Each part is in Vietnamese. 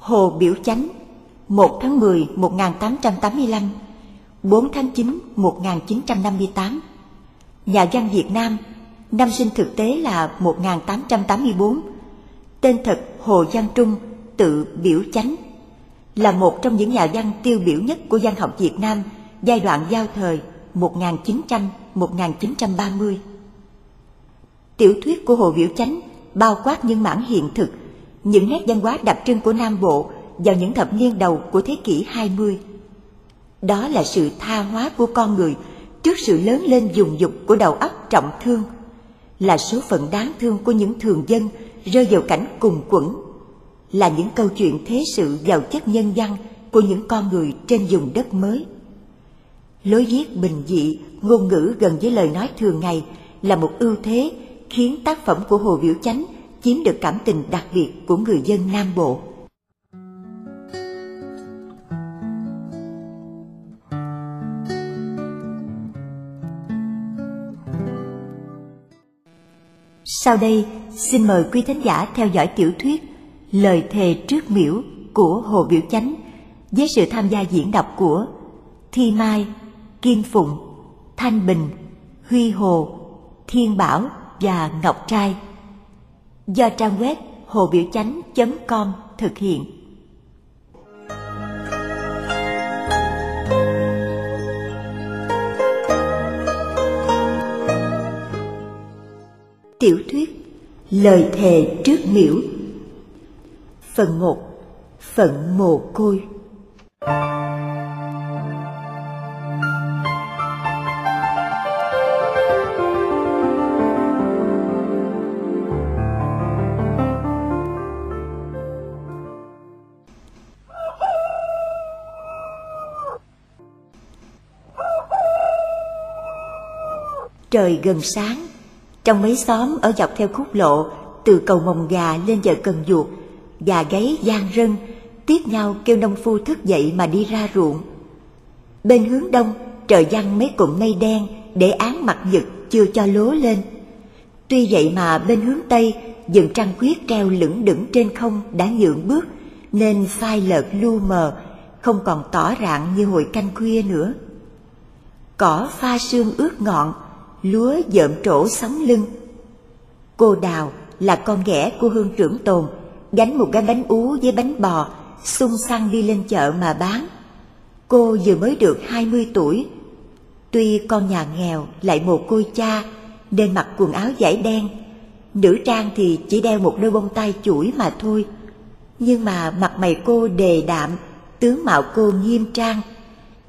Hồ Biểu Chánh 1 tháng 10 1885 4 tháng 9 1958 Nhà văn Việt Nam Năm sinh thực tế là 1884 Tên thật Hồ Văn Trung Tự Biểu Chánh Là một trong những nhà văn tiêu biểu nhất của văn học Việt Nam Giai đoạn giao thời 1900-1930 Tiểu thuyết của Hồ Biểu Chánh bao quát những mảng hiện thực, những nét văn hóa đặc trưng của Nam Bộ vào những thập niên đầu của thế kỷ 20. Đó là sự tha hóa của con người trước sự lớn lên dùng dục của đầu óc trọng thương, là số phận đáng thương của những thường dân rơi vào cảnh cùng quẫn, là những câu chuyện thế sự giàu chất nhân văn của những con người trên vùng đất mới. Lối viết bình dị, ngôn ngữ gần với lời nói thường ngày là một ưu thế khiến tác phẩm của Hồ Biểu Chánh chiếm được cảm tình đặc biệt của người dân Nam Bộ. Sau đây, xin mời quý thính giả theo dõi tiểu thuyết Lời thề trước miễu của Hồ Biểu Chánh với sự tham gia diễn đọc của Thi Mai, Kiên Phụng, Thanh Bình, Huy Hồ, Thiên Bảo và Ngọc Trai. Do trang web hồ biểu chánh.com thực hiện. Tiểu thuyết Lời thề trước miễu Phần 1 Phận mồ côi Trời gần sáng, trong mấy xóm ở dọc theo khúc lộ từ cầu mồng gà lên chợ cần duột, gà gáy gian rân tiếp nhau kêu nông phu thức dậy mà đi ra ruộng. Bên hướng đông trời giăng mấy cụm mây đen để án mặt nhật chưa cho lố lên. Tuy vậy mà bên hướng tây dừng trăng khuyết treo lững đững trên không đã nhượng bước nên phai lợt lu mờ không còn tỏ rạng như hồi canh khuya nữa. Cỏ pha sương ướt ngọn lúa dợm trổ sóng lưng. Cô Đào là con ghẻ của hương trưởng tồn, gánh một cái bánh ú với bánh bò, xung xăng đi lên chợ mà bán. Cô vừa mới được 20 tuổi. Tuy con nhà nghèo lại một cô cha nên mặc quần áo vải đen, nữ trang thì chỉ đeo một đôi bông tai chuỗi mà thôi. Nhưng mà mặt mày cô đề đạm, tướng mạo cô nghiêm trang,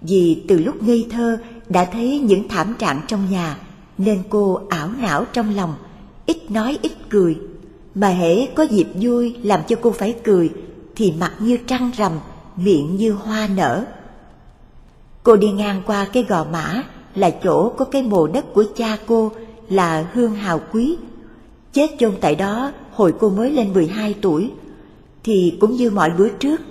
vì từ lúc ngây thơ đã thấy những thảm trạng trong nhà nên cô ảo não trong lòng, ít nói ít cười. Mà hễ có dịp vui làm cho cô phải cười, thì mặt như trăng rằm, miệng như hoa nở. Cô đi ngang qua cái gò mã là chỗ có cái mồ đất của cha cô là Hương Hào Quý. Chết chôn tại đó hồi cô mới lên 12 tuổi. Thì cũng như mọi bữa trước,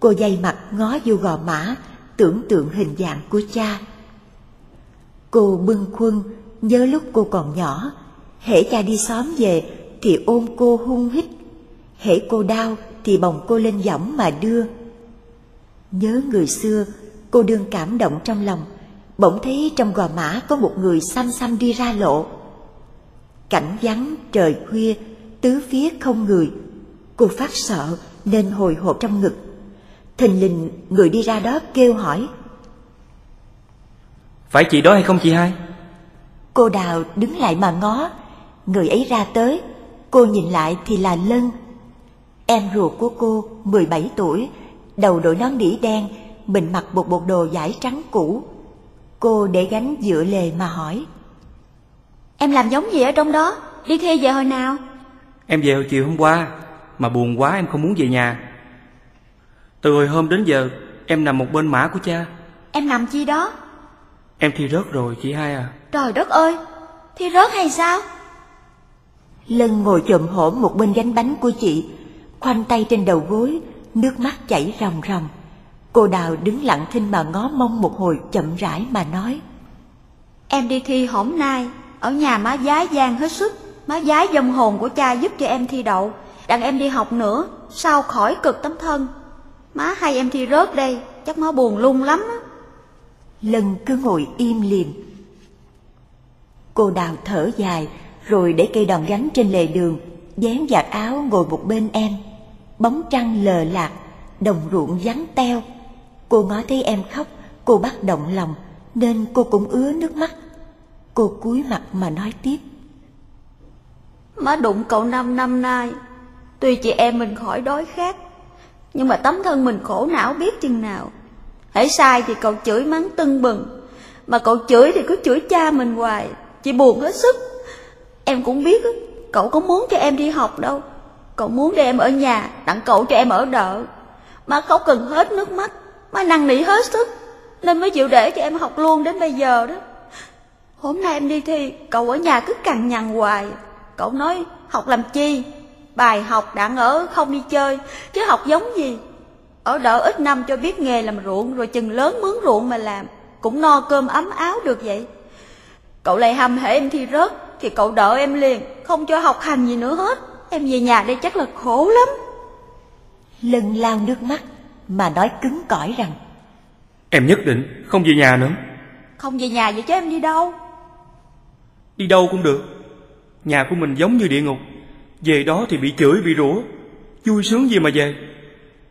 cô dây mặt ngó vô gò mã, tưởng tượng hình dạng của cha. Cô bưng khuâng Nhớ lúc cô còn nhỏ, hễ cha đi xóm về thì ôm cô hung hít, hễ cô đau thì bồng cô lên võng mà đưa. Nhớ người xưa, cô đương cảm động trong lòng, bỗng thấy trong gò mã có một người xăm xăm đi ra lộ. Cảnh vắng trời khuya, tứ phía không người, cô phát sợ nên hồi hộp trong ngực. Thình lình người đi ra đó kêu hỏi. Phải chị đó hay không chị hai? Cô Đào đứng lại mà ngó, người ấy ra tới, cô nhìn lại thì là Lân. Em ruột của cô, 17 tuổi, đầu đội nón đỉ đen, mình mặc một bộ đồ vải trắng cũ. Cô để gánh dựa lề mà hỏi. Em làm giống gì ở trong đó? Đi thi về hồi nào? Em về hồi chiều hôm qua, mà buồn quá em không muốn về nhà. Từ hồi hôm đến giờ, em nằm một bên mã của cha. Em nằm chi đó? Em thi rớt rồi chị hai à. Trời đất ơi, thi rớt hay sao? Lân ngồi chồm hổm một bên gánh bánh của chị, khoanh tay trên đầu gối, nước mắt chảy ròng ròng. Cô Đào đứng lặng thinh mà ngó mông một hồi chậm rãi mà nói. Em đi thi hổm nay, ở nhà má giái gian hết sức, má giái dòng hồn của cha giúp cho em thi đậu, đặng em đi học nữa, sao khỏi cực tấm thân. Má hay em thi rớt đây Chắc má buồn lung lắm á Lân cứ ngồi im liềm. Cô đào thở dài, rồi để cây đòn gánh trên lề đường, dán vạt áo ngồi một bên em. Bóng trăng lờ lạc, đồng ruộng vắng teo. Cô ngó thấy em khóc, cô bắt động lòng, nên cô cũng ứa nước mắt. Cô cúi mặt mà nói tiếp. Má đụng cậu năm năm nay Tuy chị em mình khỏi đói khát Nhưng mà tấm thân mình khổ não biết chừng nào Hãy sai thì cậu chửi mắng tưng bừng. Mà cậu chửi thì cứ chửi cha mình hoài Chị buồn hết sức. Em cũng biết cậu có muốn cho em đi học đâu. Cậu muốn để em ở nhà, Tặng cậu cho em ở đợ. Mà khóc cần hết nước mắt Mà năn nỉ hết sức. Nên mới chịu để cho em học luôn đến bây giờ đó. Hôm nay em đi thi, Cậu ở nhà cứ cằn nhằn hoài. Cậu nói, học làm chi? Bài học đặng ở không đi chơi, Chứ học giống gì? Ở đỡ ít năm cho biết nghề làm ruộng Rồi chừng lớn mướn ruộng mà làm. Cũng no cơm ấm áo được vậy. Cậu lại hầm hệ em thi rớt Thì cậu đợi em liền. Không cho học hành gì nữa hết. Em về nhà đây chắc là khổ lắm. Lân lao nước mắt, mà nói cứng cỏi rằng. Em nhất định không về nhà nữa. Không về nhà vậy chứ em đi đâu? Đi đâu cũng được. Nhà của mình giống như địa ngục. Về đó thì bị chửi bị rủa. Vui sướng gì mà về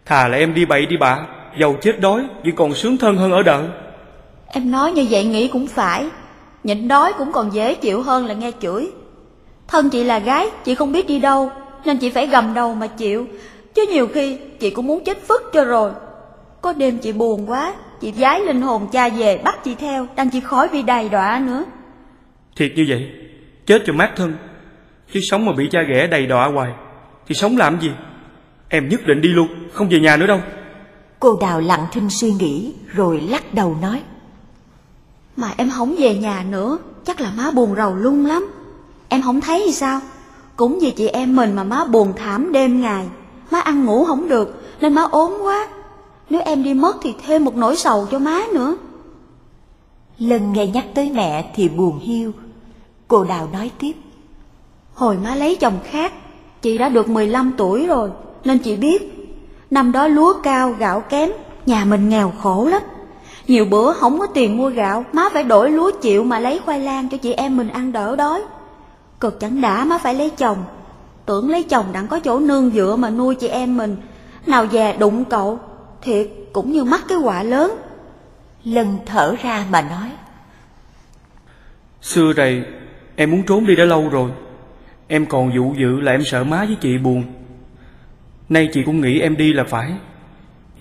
Thà là em đi bậy đi bạ Giàu chết đói Chỉ còn sướng thân hơn ở đợ Em nói như vậy nghĩ cũng phải Nhịn đói cũng còn dễ chịu hơn là nghe chửi. Thân chị là gái Chị không biết đi đâu Nên chị phải gầm đầu mà chịu. Chứ nhiều khi chị cũng muốn chết phức cho rồi. Có đêm chị buồn quá Chị giái linh hồn cha về bắt chị theo Đang chị khỏi bị đầy đọa nữa. Thiệt như vậy Chết cho mát thân. Chứ sống mà bị cha ghẻ đầy đọa hoài Thì sống làm gì Em nhất định đi luôn Không về nhà nữa đâu. Cô đào lặng thinh suy nghĩ, rồi lắc đầu nói. Mà em không về nhà nữa Chắc là má buồn rầu lung lắm. Em không thấy thì sao? Cũng vì chị em mình mà má buồn thảm đêm ngày. Má ăn ngủ không được Nên má ốm quá. Nếu em đi mất thì thêm một nỗi sầu cho má nữa. Lân nghe nhắc tới mẹ thì buồn hiu. Cô đào nói tiếp. Hồi má lấy chồng khác Chị đã được 15 tuổi rồi Nên chị biết Năm đó lúa cao gạo kém Nhà mình nghèo khổ lắm. Nhiều bữa không có tiền mua gạo Má phải đổi lúa chịu mà lấy khoai lang Cho chị em mình ăn đỡ đói. Cực chẳng đã má phải lấy chồng. Tưởng lấy chồng đặng có chỗ nương dựa mà nuôi chị em mình. Nào già đụng cậu Thiệt cũng như mắc cái quả lớn. Lân thở ra mà nói. Xưa này em muốn trốn đi đã lâu rồi. Em còn dụ dự là em sợ má với chị buồn Nay chị cũng nghĩ em đi là phải.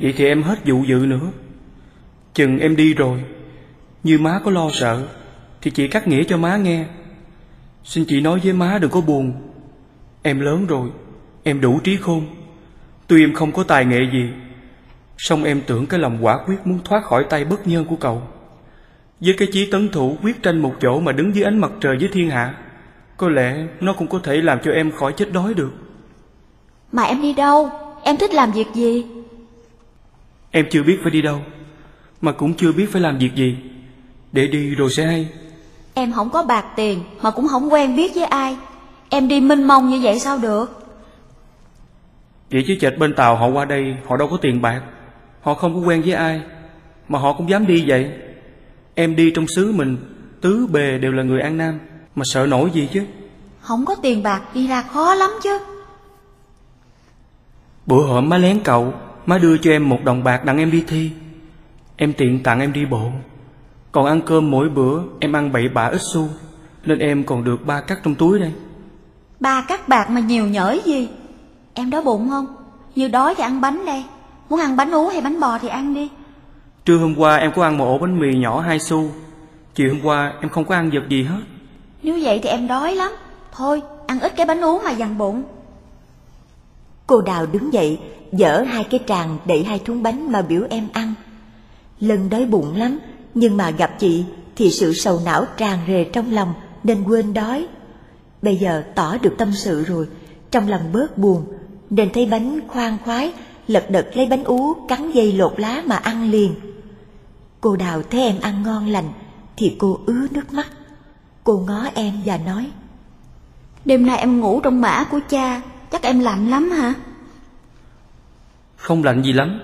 Vậy thì em hết dụ dự nữa. Chừng em đi rồi, Như má có lo sợ, Thì chị cắt nghĩa cho má nghe. Xin chị nói với má đừng có buồn. Em lớn rồi, Em đủ trí khôn. Tuy em không có tài nghệ gì, song em tưởng cái lòng quả quyết muốn thoát khỏi tay bất nhân của cậu. Với cái chí tấn thủ quyết tranh một chỗ mà đứng dưới ánh mặt trời với thiên hạ, Có lẽ nó cũng có thể làm cho em khỏi chết đói được. Mà em đi đâu? Em thích làm việc gì? Em chưa biết phải đi đâu Mà cũng chưa biết phải làm việc gì. Để đi rồi sẽ hay. Em không có bạc tiền Mà cũng không quen biết với ai. Em đi minh mông như vậy sao được? Vậy chứ chợt bên Tàu họ qua đây Họ đâu có tiền bạc. Họ không có quen với ai Mà họ cũng dám đi vậy. Em đi trong xứ mình Tứ bề đều là người An Nam Mà sợ nổi gì chứ? Không có tiền bạc đi ra khó lắm chứ Bữa hổm má lén cậu Má đưa cho em một đồng bạc đặng em đi thi. Em tiện tặng em đi bộ. Còn ăn cơm mỗi bữa Em ăn bậy bạ ít xu Nên em còn được ba cắt trong túi đây. Ba cắt bạc mà nhiều nhởi gì? Em đói bụng không? Như đói thì ăn bánh đây. Muốn ăn bánh ú hay bánh bò thì ăn đi. Trưa hôm qua em có ăn một ổ bánh mì nhỏ hai xu. Chiều hôm qua em không có ăn vật gì hết. Nếu vậy thì em đói lắm. Thôi ăn ít cái bánh ú mà dằn bụng Cô đào đứng dậy, dở hai cái tràng đẩy hai thúng bánh mà biểu em ăn. lần đói bụng lắm, nhưng mà gặp chị thì sự sầu não tràn rề trong lòng nên quên đói. Bây giờ tỏ được tâm sự rồi, trong lòng bớt buồn, nên thấy bánh khoan khoái, lật đật lấy bánh ú cắn dây lột lá mà ăn liền. Cô đào thấy em ăn ngon lành thì cô ứa nước mắt. Cô ngó em và nói, Đêm nay em ngủ trong mã của cha Chắc em lạnh lắm hả? Không lạnh gì lắm.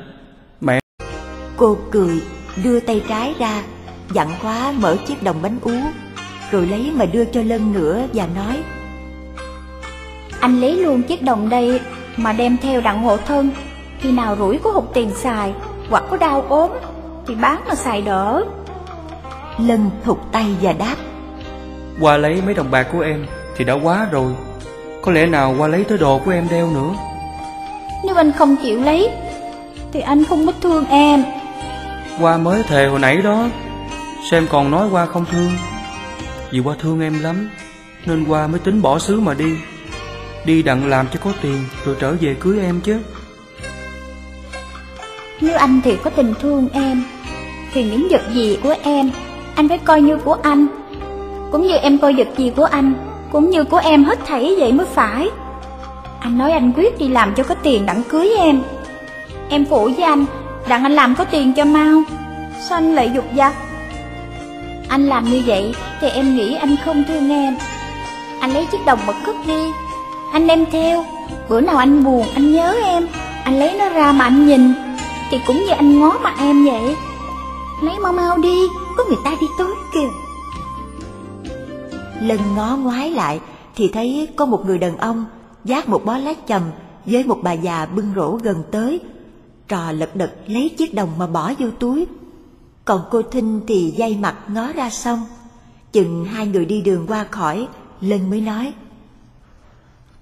Cô cười, đưa tay trái ra, dặn khóa mở chiếc đồng bánh ú, rồi lấy mà đưa cho Lân nữa và nói Anh lấy luôn chiếc đồng đây mà đem theo đặng hộ thân. Khi nào rủi có hụt tiền xài hoặc có đau ốm thì bán mà xài đỡ. Lân thụt tay và đáp Qua lấy mấy đồng bạc của em thì đã quá rồi Có lẽ nào qua lấy tới đồ của em đeo nữa. Nếu anh không chịu lấy Thì anh không biết thương em. Qua mới thề hồi nãy đó Sao em còn nói qua không thương. Vì qua thương em lắm Nên qua mới tính bỏ xứ mà đi. Đi đặng làm cho có tiền Rồi trở về cưới em chứ. Nếu anh thì có tình thương em Thì những vật gì của em Anh phải coi như của anh. Cũng như em coi vật gì của anh cũng như của em hết thảy vậy mới phải. Anh nói anh quyết đi làm cho có tiền đặng cưới em. Em phụ với anh, Đặng anh làm có tiền cho mau. Sao anh lại dục dặt Anh làm như vậy Thì em nghĩ anh không thương em. Anh lấy chiếc đồng mà cất đi. Anh đem theo. Bữa nào anh buồn, anh nhớ em. Anh lấy nó ra mà anh nhìn. Thì cũng như anh ngó mặt em vậy. Lấy mau mau đi, Có người ta đi tới kìa. Lân ngó ngoái lại thì thấy có một người đàn ông vác một bó lá chầm với một bà già bưng rổ gần tới. Trò lật đật lấy chiếc đồng mà bỏ vô túi. Còn cô Thinh thì dây mặt ngó ra xong. Chừng hai người đi đường qua khỏi, Lân mới nói.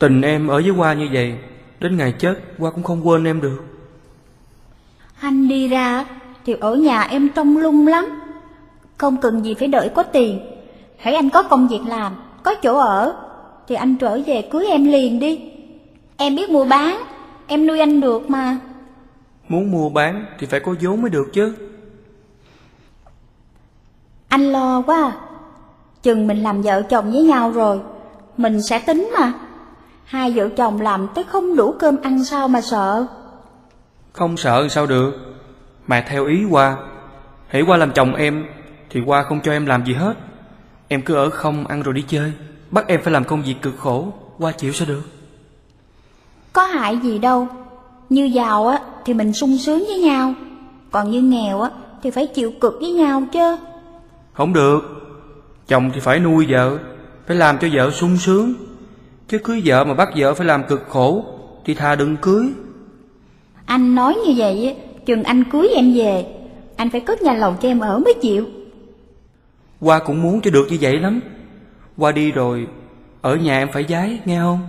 Tình em ở với qua như vậy Đến ngày chết qua cũng không quên em được Anh đi ra Thì ở nhà em trông lung lắm Không cần gì phải đợi có tiền Hãy anh có công việc làm Có chỗ ở Thì anh trở về cưới em liền đi. Em biết mua bán Em nuôi anh được mà. Muốn mua bán thì phải có vốn mới được chứ. Anh lo quá. À. Chừng mình làm vợ chồng với nhau rồi Mình sẽ tính mà. Hai vợ chồng làm tới không đủ cơm ăn sao mà sợ? Không sợ sao được. Mà theo ý qua Hãy qua làm chồng em Thì qua không cho em làm gì hết Em cứ ở không ăn rồi đi chơi. Bắt em phải làm công việc cực khổ Qua chịu sao được? Có hại gì đâu. Như giàu á thì mình sung sướng với nhau. Còn như nghèo á thì phải chịu cực với nhau chứ. Không được. Chồng thì phải nuôi vợ Phải làm cho vợ sung sướng. Chứ cưới vợ mà bắt vợ phải làm cực khổ Thì thà đừng cưới. Anh nói như vậy á Chừng anh cưới em về Anh phải cất nhà lầu cho em ở mới chịu Qua cũng muốn cho được như vậy lắm. Qua đi rồi Ở nhà em phải giái nghe không?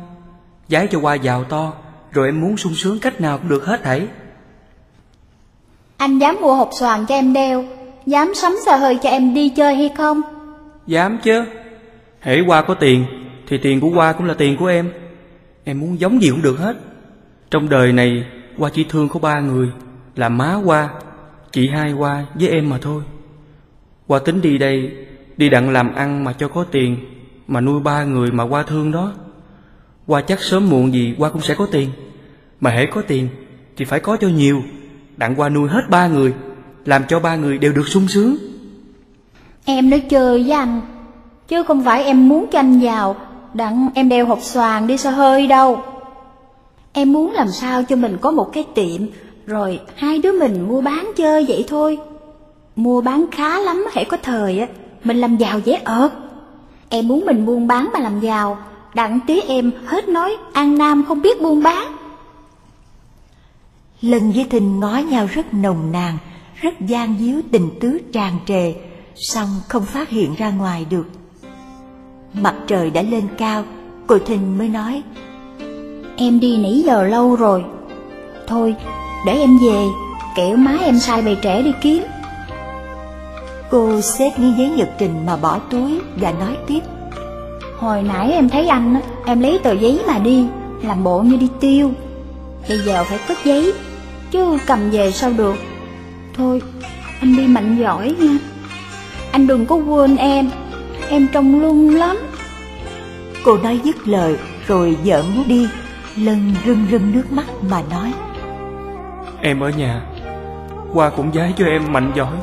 Giái cho qua giàu to Rồi em muốn sung sướng cách nào cũng được hết thảy Anh dám mua hộp xoàn cho em đeo Dám sắm xe hơi cho em đi chơi hay không? Dám chứ. Hễ qua có tiền Thì tiền của qua cũng là tiền của em. Em muốn giống gì cũng được hết. Trong đời này qua chỉ thương có ba người Là má qua Chị hai qua với em mà thôi qua tính đi đây, Đi đặng làm ăn mà cho có tiền, Mà nuôi ba người mà qua thương đó. Qua chắc sớm muộn gì qua cũng sẽ có tiền. Mà hễ có tiền Thì phải có cho nhiều, Đặng qua nuôi hết ba người, Làm cho ba người đều được sung sướng. Em nói chơi với anh, Chứ không phải em muốn cho anh giàu. Đặng, em đeo hộp xoàn đi xa hơi đâu. Em muốn làm sao cho mình có một cái tiệm, Rồi hai đứa mình mua bán chơi vậy thôi. Mua bán khá lắm hãy có thời á Mình làm giàu dễ ợt Em muốn mình buôn bán mà làm giàu. Đặng tí em hết nói An Nam không biết buôn bán. Lân với Thinh ngó nhau rất nồng nàn, rất gian díu tình tứ tràn trề, song không phát hiện ra ngoài được. Mặt trời đã lên cao, cô Thinh mới nói, Em đi nãy giờ lâu rồi. Thôi để em về Kẻo má em sai bày trẻ đi kiếm cô xếp miếng giấy nhật trình mà bỏ túi và nói tiếp, Hồi nãy em thấy anh á, Em lấy tờ giấy mà đi Làm bộ như đi tiêu. Bây giờ phải cất giấy Chứ cầm về sao được? Thôi anh đi mạnh giỏi nha. Anh đừng có quên em Em trông lung lắm. Cô nói dứt lời rồi muốn đi, Lân rưng rưng nước mắt mà nói, Em ở nhà Qua cũng giái cho em mạnh giỏi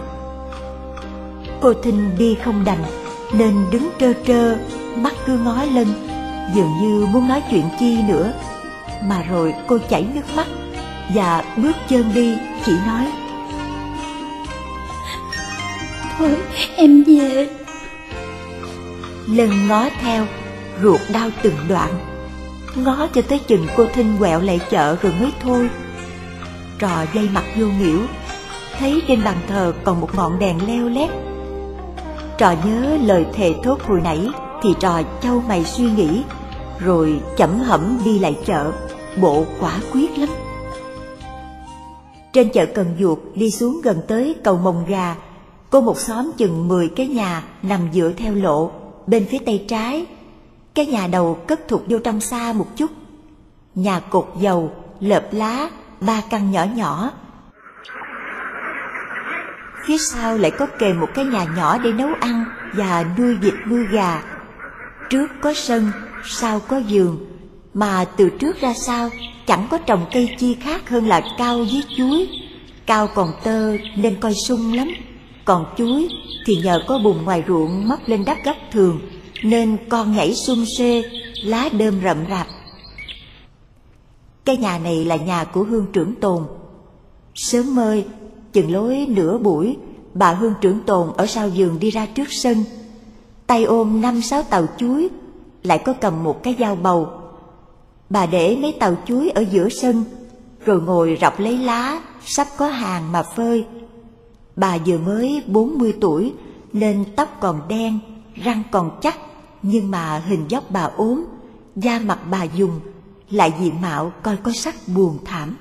cô Thinh đi không đành, nên đứng trơ trơ, mắt cứ ngó Lân, dường như muốn nói chuyện chi nữa. Mà rồi cô chảy nước mắt và bước chân đi chỉ nói ơi em về. Lân ngó theo Ruột đau từng đoạn. Ngó cho tới chừng cô Thinh quẹo lại chợ rồi mới thôi. Trò dây mặt vô nghỉu Thấy trên bàn thờ còn một ngọn đèn leo lét Trò nhớ lời thề thốt hồi nãy Thì trò châu mày suy nghĩ Rồi chậm hẩm đi lại chợ. Bộ quả quyết lắm. Trên chợ Cần Duột đi xuống gần tới cầu Mồng Gà Có một xóm chừng 10 cái nhà nằm dựa theo lộ Bên phía tay trái. Cái nhà đầu cất thuộc vô trong xa một chút. Nhà cột dầu, lợp lá, ba căn nhỏ nhỏ. Phía sau lại có kề một cái nhà nhỏ để nấu ăn và nuôi vịt nuôi gà. Trước có sân, sau có giường, mà từ trước ra sau chẳng có trồng cây chi khác hơn là cao với chuối. Cao còn tơ nên coi sung lắm, còn chuối thì nhờ có bùn ngoài ruộng móc lên đắp gấp thường nên con nhảy sung xê, lá đơm rậm rạp. Cái nhà này là nhà của hương trưởng tồn. Sớm mơi, chừng lối nửa buổi, bà hương trưởng tồn ở sau giường đi ra trước sân. Tay ôm năm sáu tàu chuối, lại có cầm một cái dao bầu. Bà để mấy tàu chuối ở giữa sân, rồi ngồi rọc lấy lá, sắp có hàng mà phơi. Bà vừa mới 40 tuổi, nên tóc còn đen, răng còn chắc, nhưng mà hình dốc bà ốm, da mặt bà dùng, lại diện mạo coi có sắc buồn thảm.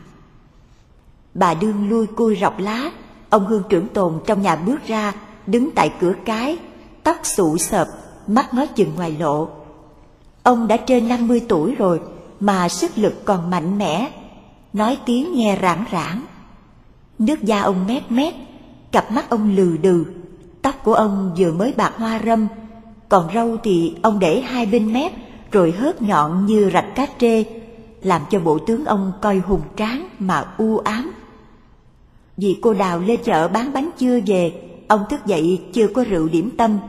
Bà đương lui cui rọc lá, ông hương trưởng tồn trong nhà bước ra, đứng tại cửa cái, tóc xụ sợp, mắt ngó chừng ngoài lộ. Ông đã trên 50 tuổi rồi, mà sức lực còn mạnh mẽ, nói tiếng nghe rảng rảng Nước da ông mét mét, cặp mắt ông lừ đừ, tóc của ông vừa mới bạc hoa râm, còn râu thì ông để hai bên mép rồi hớt nhọn như rạch cá trê, làm cho bộ tướng ông coi hùng tráng mà u ám. Vì cô Đào lên chợ bán bánh chưa về, ông thức dậy chưa có rượu điểm tâm,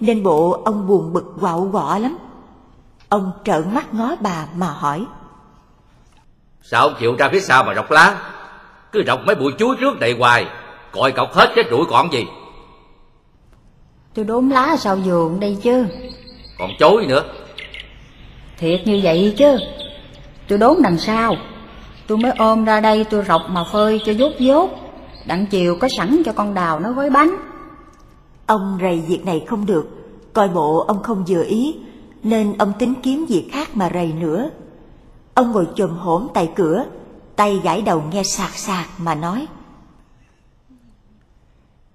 nên bộ ông buồn bực quạo quọ lắm. Ông trợn mắt ngó bà mà hỏi. Sao ông chịu ra phía sau mà rọc lá? Cứ rọc mấy bụi chuối trước đây hoài, cội cọc hết cái rủi còn gì? Tôi đốn lá sau giường đây chứ Còn chối nữa. Thiệt như vậy chứ Tôi đốn đằng sau Tôi mới ôm ra đây tôi rọc mà phơi cho dốt dốt Đặng chiều có sẵn cho con đào nó gói bánh Ông rầy việc này không được, coi bộ ông không vừa ý, nên ông tính kiếm việc khác mà rầy nữa. Ông ngồi chồm hổm tại cửa, tay gãi đầu nghe sạc sạc mà nói.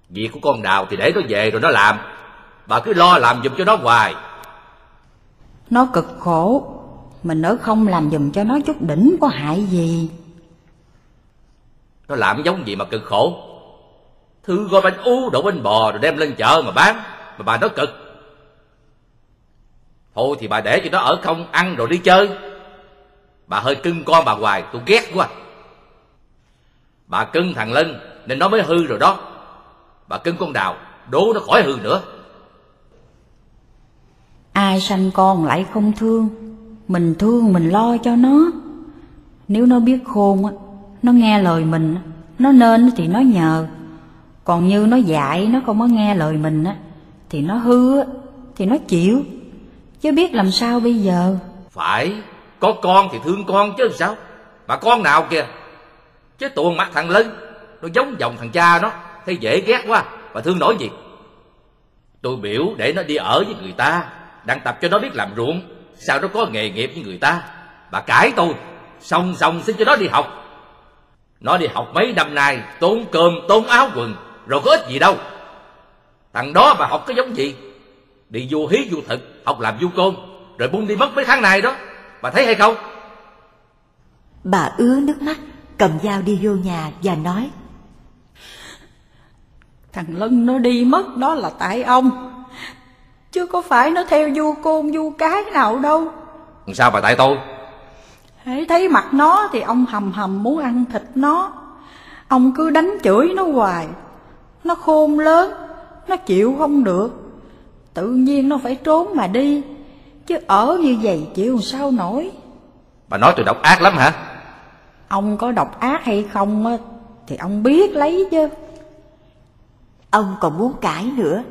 Việc của con đào thì để nó về rồi nó làm. Bà cứ lo làm giùm cho nó hoài. Nó cực khổ Mình ở không làm giùm cho nó chút đỉnh có hại gì nó làm giống gì mà cực khổ. Thư gói bánh ú đổ bánh bò rồi đem lên chợ mà bán. Mà bà nói cực. Thôi thì bà để cho nó ở không ăn rồi đi chơi. Bà hơi cưng con bà hoài, tôi ghét quá. Bà cưng thằng Linh nên nó mới hư rồi đó. Bà cưng con đào, đố nó khỏi hư nữa. Ai sanh con lại không thương, Mình thương mình lo cho nó Nếu nó biết khôn á nó nghe lời mình Nó nên thì nó nhờ Còn như nó dạy nó không có nghe lời mình á Thì nó hư á Thì nó chịu Chứ biết làm sao bây giờ Phải, có con thì thương con chứ sao? Mà con nào kìa? Chứ tuồng mắt thằng Lân, nó giống dòng thằng cha nó, thấy dễ ghét quá, mà thương nổi gì? Tôi biểu để nó đi ở với người ta, đang tập cho nó biết làm ruộng, sao nó có nghề nghiệp với người ta. Bà cãi tôi, xong xong xin cho nó đi học. Nó đi học mấy năm nay, tốn cơm, tốn áo quần, rồi có ích gì đâu. Thằng đó bà học cái giống gì? Đi vô hí vô thực, học làm du côn, rồi bung đi mất mấy tháng này đó. Bà thấy hay không? Bà ứa nước mắt, cầm dao đi vô nhà và nói. Thằng Lân nó đi mất đó là tại ông Chứ có phải nó theo du côn du cái nào đâu Sao bà tại tôi? Hãy thấy mặt nó thì ông hầm hầm muốn ăn thịt nó. Ông cứ đánh chửi nó hoài. Nó khôn lớn Nó chịu không được. Tự nhiên nó phải trốn mà đi Chứ ở như vậy chịu sao nổi. Bà nói tôi độc ác lắm hả? Ông có độc ác hay không á, Thì ông biết lấy chứ. Ông còn muốn cãi nữa.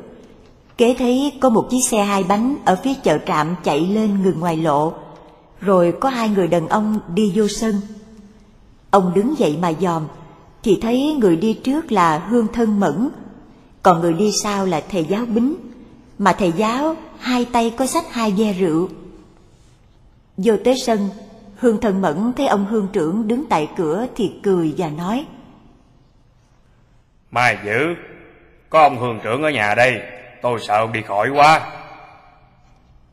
Kế thấy có một chiếc xe hai bánh ở phía chợ trạm chạy lên ngừng ngoài lộ, rồi có hai người đàn ông đi vô sân. Ông đứng dậy mà dòm, thì thấy người đi trước là Hương Thân Mẫn, còn người đi sau là thầy giáo Bính, mà thầy giáo hai tay có sách hai ve rượu. Vô tới sân, Hương Thân Mẫn thấy ông Hương trưởng đứng tại cửa thì cười và nói Mai dữ, có ông Hương trưởng ở nhà đây, tôi sợ ông đi khỏi quá.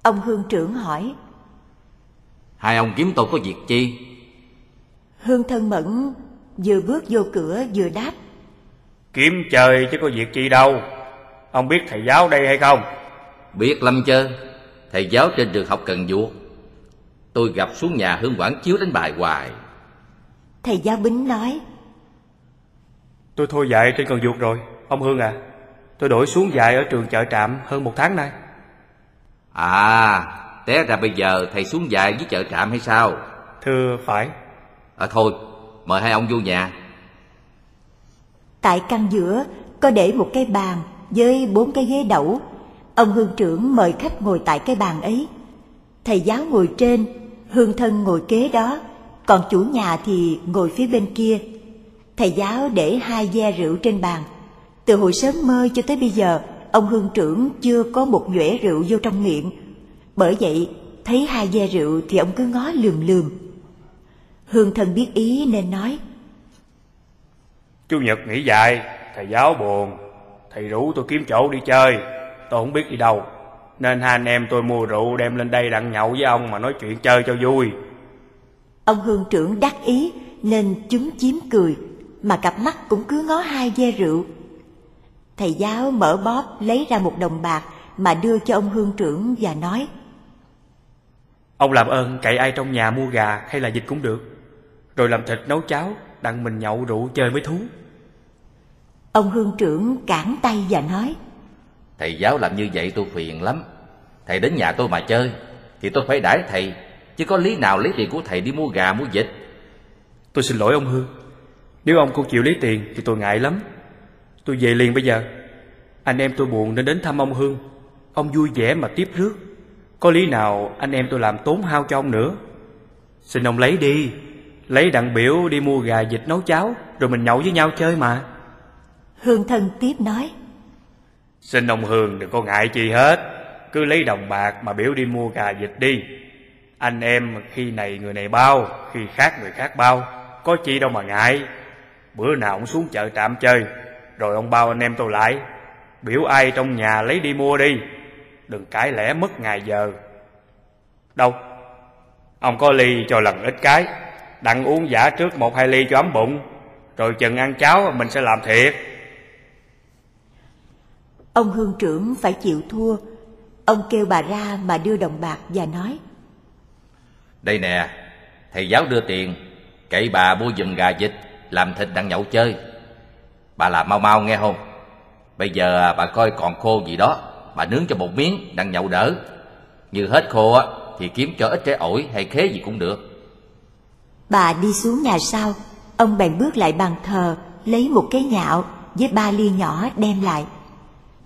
Ông Hương trưởng hỏi Hai ông kiếm tôi có việc chi? Hương Thân Mẫn vừa bước vô cửa vừa đáp Kiếm chơi chứ có việc chi đâu. Ông biết thầy giáo đây hay không? Biết lâm chớ Thầy giáo trên trường học Cần Duộc Tôi gặp xuống nhà Hương Quảng Chiếu đánh bài hoài Thầy giáo Bính nói Tôi thôi dạy trên Cần Duộc rồi, ông Hương à. Tôi đổi xuống dạy ở trường chợ trạm hơn một tháng nay. À Té ra bây giờ thầy xuống dạy với chợ trạm hay sao Thưa phải, À thôi Mời hai ông vô nhà Tại căn giữa có để một cái bàn với bốn cái ghế đẩu. Ông hương trưởng mời khách ngồi tại cái bàn ấy. Thầy giáo ngồi trên, hương thân ngồi kế đó, còn chủ nhà thì ngồi phía bên kia. Thầy giáo để hai ve rượu trên bàn. Từ hồi sớm mơ cho tới bây giờ, ông hương trưởng chưa có một nhuệ rượu vô trong miệng. Bởi vậy, thấy hai ve rượu thì ông cứ ngó lườm lườm. Hương thân biết ý nên nói, Chủ nhật nghỉ dài, thầy giáo buồn. Thầy rủ tôi kiếm chỗ đi chơi, tôi không biết đi đâu. Nên hai anh em tôi mua rượu đem lên đây đặng nhậu với ông mà nói chuyện chơi cho vui. Ông hương trưởng đắc ý nên chúng chiếm cười, mà cặp mắt cũng cứ ngó hai ve rượu. Thầy giáo mở bóp lấy ra một đồng bạc mà đưa cho ông hương trưởng và nói Ông làm ơn cậy ai trong nhà mua gà hay là vịt cũng được. Rồi làm thịt nấu cháo, đặng mình nhậu rượu chơi với thú. Ông hương trưởng cản tay và nói Thầy giáo làm như vậy tôi phiền lắm Thầy đến nhà tôi mà chơi Thì tôi phải đãi thầy Chứ có lý nào lấy tiền của thầy đi mua gà mua vịt Tôi xin lỗi ông Hương. Nếu ông không chịu lấy tiền thì tôi ngại lắm. Tôi về liền bây giờ. Anh em tôi buồn nên đến thăm ông Hương. Ông vui vẻ mà tiếp rước. Có lý nào anh em tôi làm tốn hao cho ông nữa. Xin ông lấy đi. Lấy đặng biểu đi mua gà vịt nấu cháo rồi mình nhậu với nhau chơi mà. Hương thân tiếp nói. Xin ông Hương đừng có ngại chi hết. Cứ lấy đồng bạc mà biểu đi mua gà vịt đi. Anh em khi này người này bao Khi khác người khác bao. Có chi đâu mà ngại. Bữa nào ông xuống chợ trạm chơi Rồi ông bao anh em tôi lại. Biểu ai trong nhà lấy đi mua đi Đừng cãi lẽ mất ngày giờ. Đâu? Ông có ly cho lần ít cái. Đặng uống giả trước một hai ly cho ấm bụng. Rồi chừng ăn cháo mình sẽ làm thiệt. Ông hương trưởng phải chịu thua. Ông kêu bà ra mà đưa đồng bạc và nói. Đây nè Thầy giáo đưa tiền Cậy bà mua giùm gà vịt Làm thịt đặng nhậu chơi. Bà làm mau mau nghe không? Bây giờ bà coi còn khô gì đó Bà nướng cho một miếng đặng nhậu đỡ. Như hết khô á, Thì kiếm cho ít trái ổi hay khế gì cũng được. Bà đi xuống nhà sau, Ông bèn bước lại bàn thờ, Lấy một cái nhạo với ba ly nhỏ đem lại.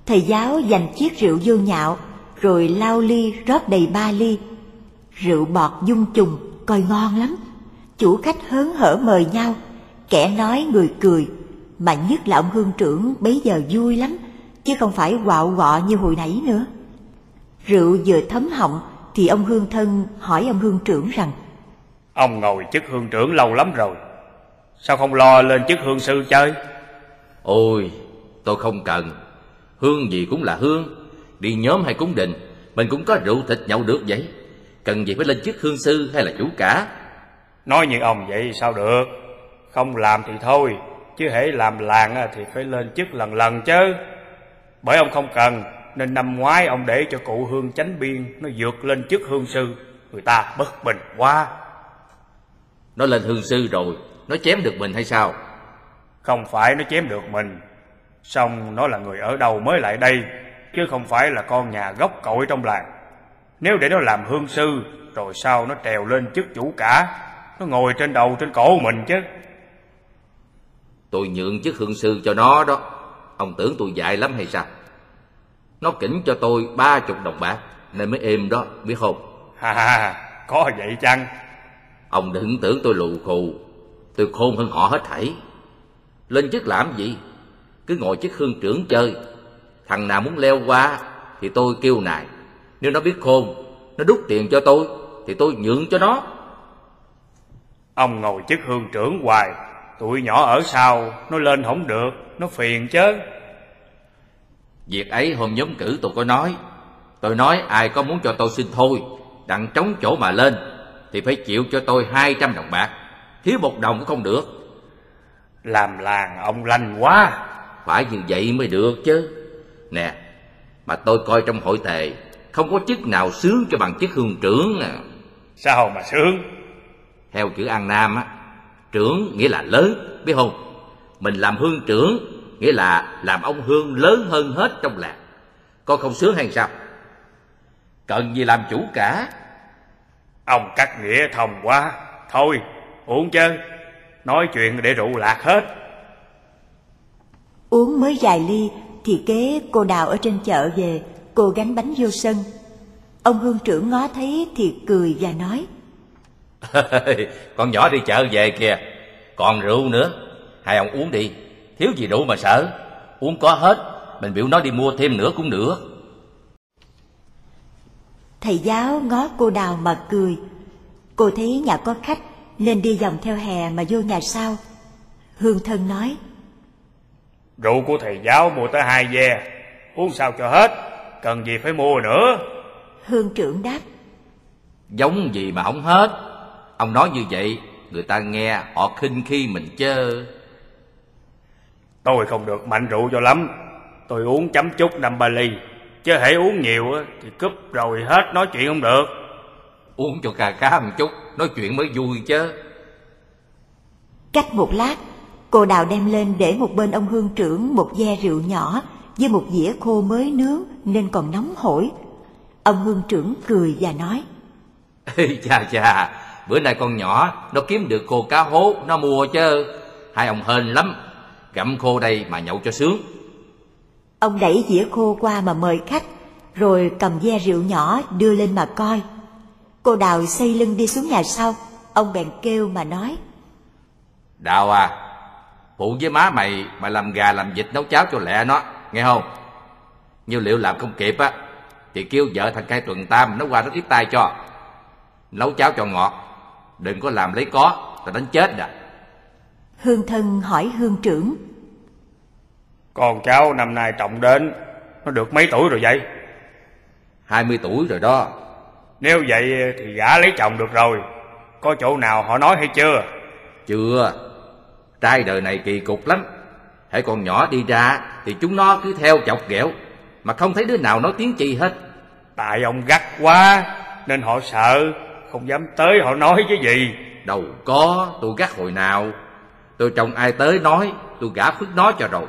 Thầy giáo dành chiếc rượu vô nhạo, Rồi lao ly, rót đầy ba ly. Rượu bọt dung trùng, Coi ngon lắm. Chủ khách hớn hở mời nhau, Kẻ nói người cười, Mà nhất là ông hương trưởng bấy giờ vui lắm. Chứ không phải quạo quọ như hồi nãy nữa. Rượu vừa thấm họng Thì ông hương thân hỏi ông hương trưởng rằng Ông ngồi chức hương trưởng lâu lắm rồi. Sao không lo lên chức hương sư chơi? Ôi tôi không cần. Hương gì cũng là hương. Đi nhóm hay cúng đình Mình cũng có rượu thịt nhậu được vậy. Cần gì phải lên chức hương sư hay là chủ cả? Nói như ông vậy sao được? Không làm thì thôi Chứ hễ làm làng á thì phải lên chức lần lần chứ Bởi ông không cần Nên năm ngoái ông để cho cụ hương chánh biên Nó vượt lên chức hương sư. Người ta bất bình quá. Nó lên hương sư rồi Nó chém được mình hay sao? Không phải nó chém được mình Xong nó là người ở đâu mới lại đây Chứ không phải là con nhà gốc cội trong làng. Nếu để nó làm hương sư Rồi sau nó trèo lên chức chủ cả? Nó ngồi trên đầu trên cổ mình chứ. Tôi nhượng chức hương sư cho nó đó Ông tưởng tôi dại lắm hay sao? Nó kỉnh cho tôi ba chục đồng bạc Nên mới êm đó biết không? Ha ha, có vậy chăng? Ông đừng tưởng tôi lù khù. Tôi khôn hơn họ hết thảy. Lên chức làm gì? Cứ ngồi chức hương trưởng chơi. Thằng nào muốn leo qua Thì tôi kêu nài. Nếu nó biết khôn Nó đút tiền cho tôi Thì tôi nhượng cho nó. Ông ngồi chức hương trưởng hoài, tụi nhỏ ở sau, nó lên không được, nó phiền chứ. Việc ấy hôm nhóm cử tôi có nói Tôi nói ai có muốn cho tôi xin thôi Đặng trống chỗ mà lên Thì phải chịu cho tôi hai trăm đồng bạc Thiếu một đồng cũng không được Làm làng ông lành quá. Phải như vậy mới được chứ Nè Mà tôi coi trong hội tề Không có chức nào sướng cho bằng chức hương trưởng à. Sao mà sướng? Theo chữ An Nam á Trưởng nghĩa là lớn Biết không Mình làm hương trưởng Nghĩa là làm ông hương lớn hơn hết trong làng Con không sướng hay sao Cần gì làm chủ cả Ông cắt nghĩa thông quá. Thôi, uống chứ. Nói chuyện để rượu lạc hết. Uống mới vài ly thì kế cô đào ở trên chợ về, cô gánh bánh vô sân. Ông hương trưởng ngó thấy thì cười và nói, Con nhỏ đi chợ về kìa. Còn rượu nữa. Hai ông uống đi. Thiếu gì rượu mà sợ. Uống có hết. Mình biểu nó đi mua thêm nữa cũng được. Thầy giáo ngó cô đào mà cười. Cô thấy nhà có khách nên đi vòng theo hè mà vô nhà sau. Hương thân nói, Rượu của thầy giáo mua tới hai ve, uống sao cho hết, cần gì phải mua nữa. Hương trưởng đáp, Giống gì mà không hết Ông nói như vậy Người ta nghe họ khinh khi mình chớ. Tôi không được mạnh rượu cho lắm, tôi uống chấm chút năm ba ly, chứ hãy uống nhiều á thì cúp rồi hết nói chuyện không được. Uống cho cà cá một chút Nói chuyện mới vui chứ Cách một lát, cô đào đem lên để một bên ông hương trưởng một ve rượu nhỏ với một dĩa khô mới nướng nên còn nóng hổi. Ông hương trưởng cười và nói, Ê, Chà chà Bữa nay con nhỏ Nó kiếm được khô cá hố Nó mua chứ. Hai ông hên lắm Gặm khô đây mà nhậu cho sướng. Ông đẩy dĩa khô qua mà mời khách, rồi cầm ve rượu nhỏ đưa lên mà coi. Cô đào xây lưng đi xuống nhà sau, ông bèn kêu mà nói, Đào à Phụ với má mày Mà làm gà làm vịt nấu cháo cho lẹ nó Nghe không? Như liệu làm không kịp á Thì kêu vợ thằng cai tuần tam Nó qua nó tiếp tay cho. Nấu cháo cho ngọt Đừng có làm lấy có Tao đánh chết à Hương thân hỏi hương trưởng, Con cháu năm nay trọng đến, nó được mấy tuổi rồi vậy? 20 tuổi rồi đó. Nếu vậy thì gả lấy chồng được rồi. Có chỗ nào họ nói hay chưa? Chưa. Trai đời này kỳ cục lắm. Hãy con nhỏ đi ra Thì chúng nó cứ theo chọc ghẹo. Mà không thấy đứa nào nói tiếng chi hết. Tại ông gắt quá, nên họ sợ, không dám tới họ nói cái gì. Đâu có tôi gắt hồi nào. Tôi trông ai tới nói Tôi gả phước nó cho rồi.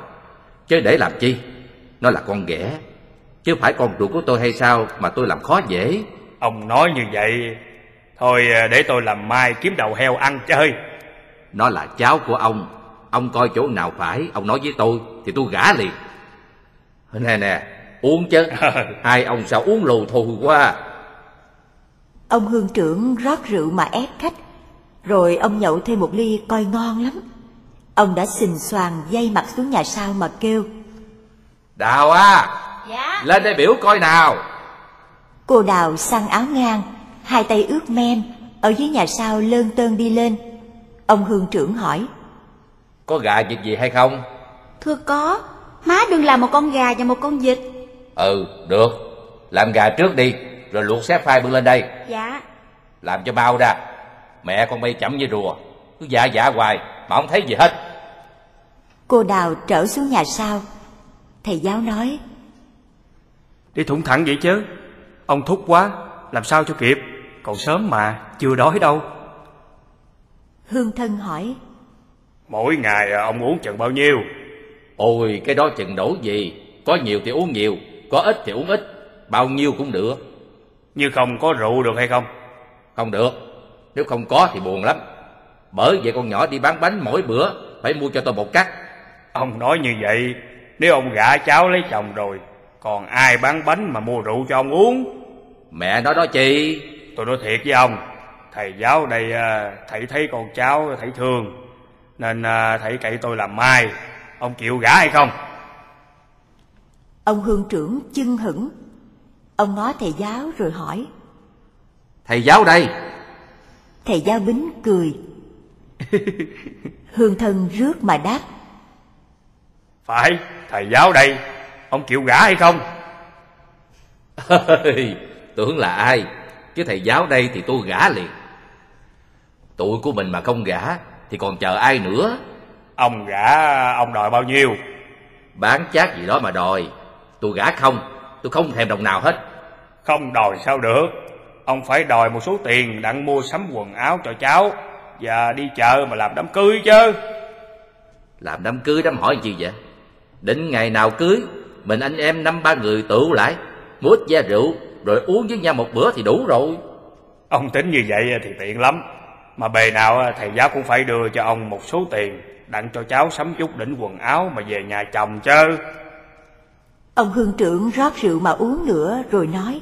Chứ để làm chi? Nó là con ghẻ. Chứ phải con ruột của tôi hay sao Mà tôi làm khó dễ? Ông nói như vậy, thôi à, để tôi làm mai kiếm đầu heo ăn chơi. Nó là cháu của ông. Ông coi chỗ nào phải Ông nói với tôi Thì tôi gả liền. Nè nè Uống chứ. Hai ông sao uống lù thù quá ông hương trưởng rót rượu mà ép khách, rồi ông nhậu thêm một ly coi ngon lắm. Ông đã xình xoàng dây mặt xuống nhà sau mà kêu, Đào à Dạ. Lên đây biểu coi nào. Cô đào săn áo ngang, hai tay ướt men, ở dưới nhà sau lơn tơn đi lên. Ông hương trưởng hỏi, Có gà việc gì hay không? Thưa có Má đừng làm một con gà và một con vịt. Ừ được Làm gà trước đi Rồi luộc xếp phai bưng lên đây Dạ Làm cho bao ra Mẹ con bay chậm như rùa Cứ dạ dạ hoài Mà không thấy gì hết cô đào trở xuống nhà sau. Thầy giáo nói, Đi thủng thẳng vậy chứ. Ông thúc quá, làm sao cho kịp. Còn sớm mà, chưa đói đâu. hương thân hỏi, Mỗi ngày ông uống chừng bao nhiêu? Ôi cái đó chừng đổ gì Có nhiều thì uống nhiều Có ít thì uống ít Bao nhiêu cũng được Như không có rượu được hay không? Không được. Nếu không có thì buồn lắm. Bởi vậy con nhỏ đi bán bánh mỗi bữa Phải mua cho tôi một cắt. Ông nói như vậy, Nếu ông gả cháu lấy chồng rồi Còn ai bán bánh mà mua rượu cho ông uống? Mẹ nói đó chị. Tôi nói thiệt với ông Thầy giáo đây à, thầy thấy con cháu thầy thương Nên à, thầy cậy tôi làm mai Ông chịu gả hay không? Ông hương trưởng chưng hửng Ông ngó thầy giáo rồi hỏi. Thầy giáo đây. Thầy giáo bính cười. Hương thân rước mà đáp. Phải thầy giáo đây. Ông chịu gả hay không? Tưởng là ai. Chứ thầy giáo đây thì tôi gả liền. Tuổi của mình mà không gả Thì còn chờ ai nữa? Ông gả ông đòi bao nhiêu? Bán chát gì đó mà đòi. Tôi gả không Tôi không thèm đồng nào hết. Không đòi sao được. Ông phải đòi một số tiền đặng mua sắm quần áo cho cháu Và đi chợ mà làm đám cưới chứ. Làm đám cưới đám hỏi gì vậy? Định ngày nào cưới Mình anh em năm ba người tụ lại Mút da rượu Rồi uống với nhau một bữa thì đủ rồi. Ông tính như vậy thì tiện lắm. Mà bề nào thầy giáo cũng phải đưa cho ông một số tiền Đặng cho cháu sắm chút đỉnh quần áo mà về nhà chồng chứ Ông hương trưởng rót rượu mà uống nữa rồi nói.